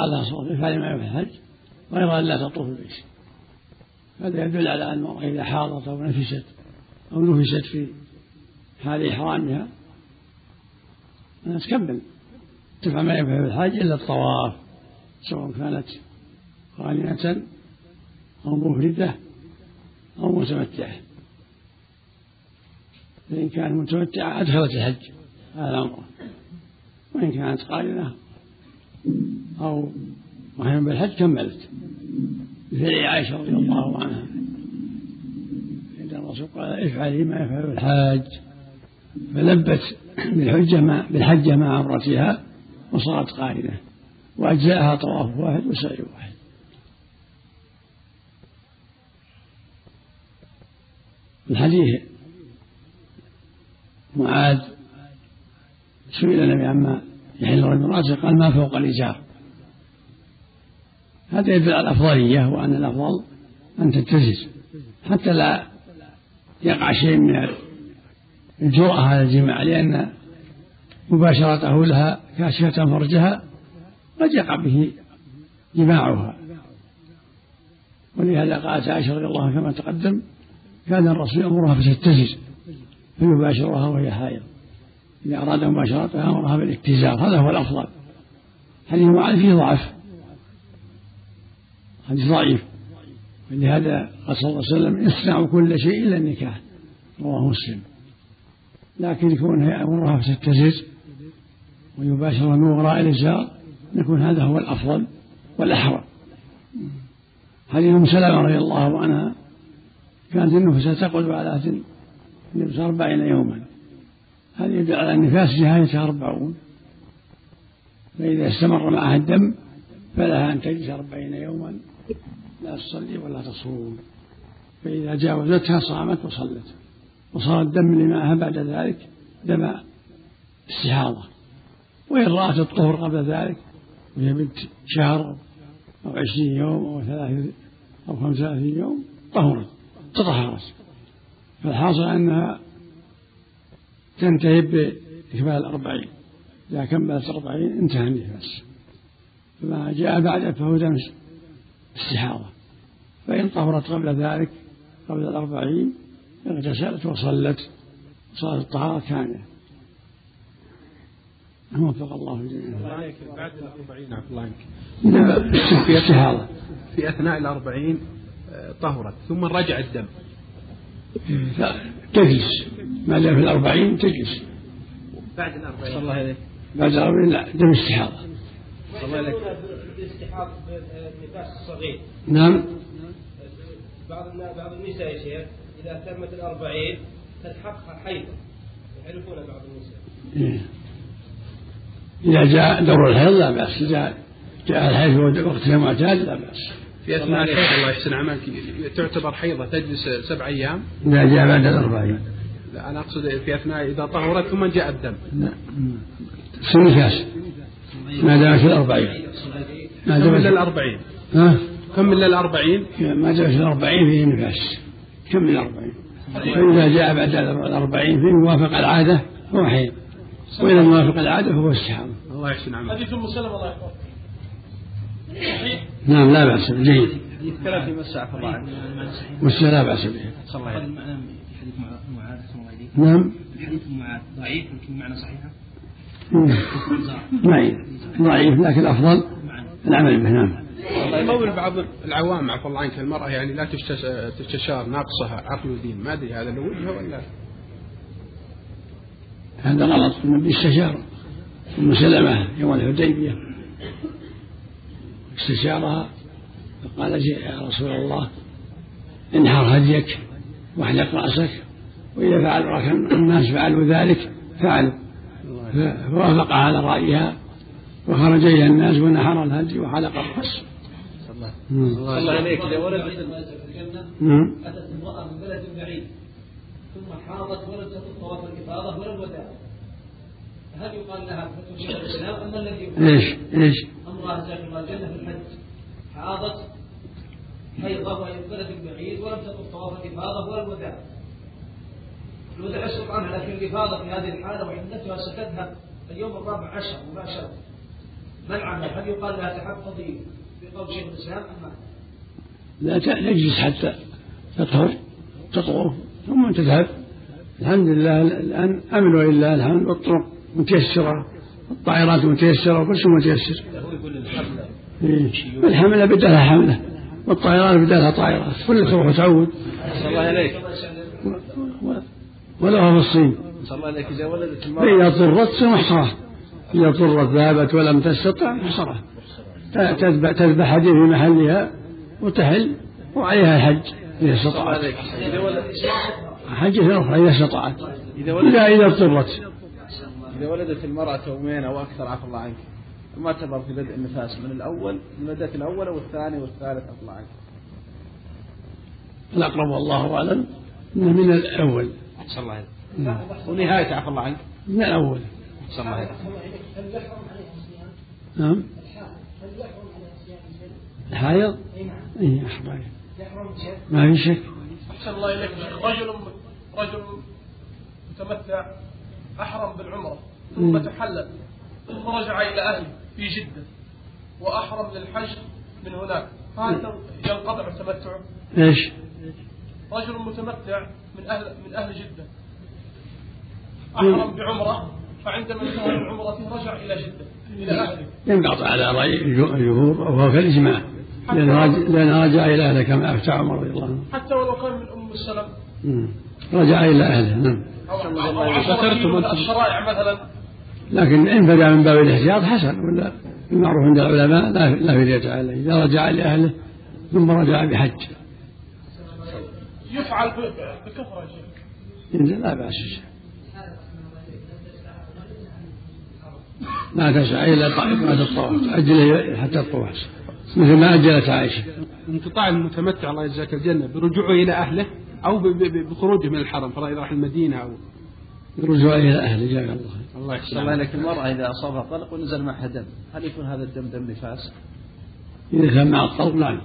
عليه وسلم افعلي ما الحج غير أن لا تطوف البيت هذا يدل على أن المرأة إذا حاضت أو نفست أو نفست في حال إحرامها أنها تكمل تفعل ما يفعل في الحج إلا الطواف سواء كانت قارنة أو مفردة أو متمتعة. فإن كانت متمتعة أدخلت الحج على الأمر وإن كانت قارنة أو محرم بالحج كملت. بفعل عائشة رضي الله عنها. عند الرسول قال افعلي ما يفعل الحاج. فلبت بالحجة مع بالحجة مع عمرتها وصارت قارنة وأجزاءها طواف واحد وسعي واحد. الحديث معاذ سئل النبي عما يحل رجل راسه قال ما فوق الإزار هذا يدل على الأفضلية وأن الأفضل أن تتزز حتى لا يقع شيء من الجرأة على الجماع لأن مباشرته لها كاشفة فرجها قد يقع به جماعها. ولهذا قالت عائشة رضي الله عنها كما تقدم كان الرسول يأمرها فتتزز فيباشرها وهي حائض إذا أراد مباشرتها أمرها بالاتزار هذا هو الأفضل. حديث معاذ فيه ضعف. حديث ضعيف. ولهذا قال صلى الله عليه وسلم اصنعوا كل شيء إلا النكاح. رواه مسلم. لكن كونه يأمرها فتتزز ويباشر من وراء الإزار يكون هذا هو الأفضل والأحرى. حديث أم سلمة رضي الله عنها كانت النفس تقعد على النبي أربعين يوما. هذا يدل على النفاس نهايتها أربعون فإذا استمر معها الدم فلها أن تجلس أربعين يوما لا تصلي ولا تصوم. فإذا جاوزتها صامت وصلت وصار الدم اللي معها بعد ذلك دم استحاضة. وإن رأت الطهر قبل ذلك وهي بنت شهر أو عشرين يوم أو ثلاث أو خمسة وثلاثين يوم طهرت تطهرت. فالحاصل أنها تنتهي بإكمال الأربعين إذا كملت الأربعين انتهى النفاس. فما جاء بعد فهو دم استحاضة. فإن طهرت قبل ذلك قبل الأربعين اغتسلت وصلت. وصارت الطهارة كاملة. وفق الله الجميع بعد الأربعين الله عنك. في استحاضة. في أثناء الأربعين آه، طهرت ثم رجع الدم. تجلس. ما دام في الأربعين تجلس. بعد الأربعين. الله عليك. بعد الأربعين لا دم استحاضة. الله عليك. الاستحاض بالنفاس الصغير. نعم. بعض بعض النساء يا شيخ إذا تمت الأربعين تلحقها حيض يعرفون بعض النساء. إيه. إذا جاء دور الحيض لا بأس إذا جاء الحيض وقتها معتاد لا بأس. في أثناء الحيض الله يحسن عملك تعتبر حيضة تجلس سبع أيام. إذا جاء بعد الأربعين. لا أنا أقصد في أثناء إذا طهرت ثم جاء الدم. لا. سنكاس ما دامت الأربعين. ما دامت الأربعين؟ ها؟ كمل الأربعين؟ ما دامت الأربعين فيه نفاس كمل الأربعين؟ فإذا جاء بعد الأربعين في موافق العادة هو حيض وإذا موافق العادة فهو استحاضة الله يحسن عملك حديث أم سلمة الله يحفظه نعم لا بأس جيد. كلام في مساء الله مساء لا بأس به صلى الله عليه حديث معاذ نعم. حديث معاذ ضعيف لكن معنى صحيحة ضعيف. ضعيف. لكن الأفضل العمل به نعم. يقول بعض العوام عفى الله عنك المرأة يعني لا تستشار ناقصها عقل ودين. ما أدري هذا له وجهه ولا؟ هذا غلط. النبي استشار ام سلمه يوم الحديبية. استشارها فقال يا رسول الله انحر هديك. واحلق رأسك وإذا فعل الناس فعلوا ذلك فعلوا. فوافق على رأيها وخرج إلى الناس ونحر الهدي وحلق الرأس. الله الله عليك اذا وردت نعم. أتت امرأة من بلد بعيد ثم حاضت ولم تطف طواف الإفاضة ولا الوداع هل يقال لها فتوى الإسلام أم الذي إيش؟ إيش؟ أمرأة جاءت الجنة في الحج حاضت حيضه وهي في بلد بعيد ولم تطف طواف الافاضه ولا الوداع الوداع يسقط عنها لكن الإفاضة في هذه الحالة وعدتها ستذهب اليوم الرابع عشر مباشرة ما العمل؟ هل يقال لها تحفظي بقول شيخ الإسلام أم لا لا؟ تجلس حتى تطهر تطهر ثم تذهب الحمد لله الآن أمن ولله الحمد والطرق متيسرة الطائرات متيسرة وكل شيء متيسر هو يقول الحملة إيه. الحملة بدلها حملة والطائرات بدلها طائرات كل تروح وتعود صلى الله عليك. و- و- ولها في الصين. صلى الله عليك. إذا ولدت المرأة فإذا اضطرت تصير محصرة إذا اضطرت ذهبت ولم تستطع محصرة. ت- تذبح تذبح هديه في محلها وتحل وعليها الحج إذا ولد حجة أخرى إذا ولدت إذا إذا اضطرت. إذا ولدت المرأة يومين أو أكثر عفى الله عنك. ما اعتبر في بدء النفاس من الأول من بدأت الأول والثاني والثالث عفى الله عنك الأقرب والله أعلم أنه من الأول. صلى الله عليك نعم. ونهاية عفى الله عنك. من الأول. صلى الله عليك هل يحرم عليها الصيام؟ نعم. هل يحرم عليها الصيام شيء؟ الحائض اي نعم. إيه شيء ما في شك. أحسن الله إليك. رجل رجل متمتع أحرم بالعمرة ثم مم. تحلل ثم رجع إلى أهله. في جدة وأحرم للحج من هناك. هذا ينقطع تمتعه إيش؟ رجل متمتع من أهل من أهل جدة. أحرم بعمرة فعندما انتهى من عمرته رجع إلى جدة إلى أهله. ينقطع على رأي الجمهور وهو كالإجماع لأن رجع إلى أهله كما أفتى عمر رضي الله عنه. حتى ولو كان من أم السلم مم. رجع إلى أهله نعم. أو أو عشرة الشرائع مثلا. لكن إن فدى من باب الاحتياط حسن ولا المعروف عند العلماء لا لا فدية عليه إذا رجع لأهله ثم رجع بحج. يفعل ب- ب- بكثرة يا شيخ. ينزل لا بأس ما تسعى إلا بعد الطواف تأجله حتى الطواف مثل ما أجلت عائشة. انقطاع المتمتع الله يجزاك الجنة برجوعه إلى أهله أو بخروجه من الحرم فرأي راح المدينة أو الرجوع إلى أهله جزاك الله خير الله يحسن صلى الله عليك. عليك المرأة إذا أصابها طلق ونزل معها دم هل يكون هذا الدم دم نفاس؟ إذا كان مع الطلق نعم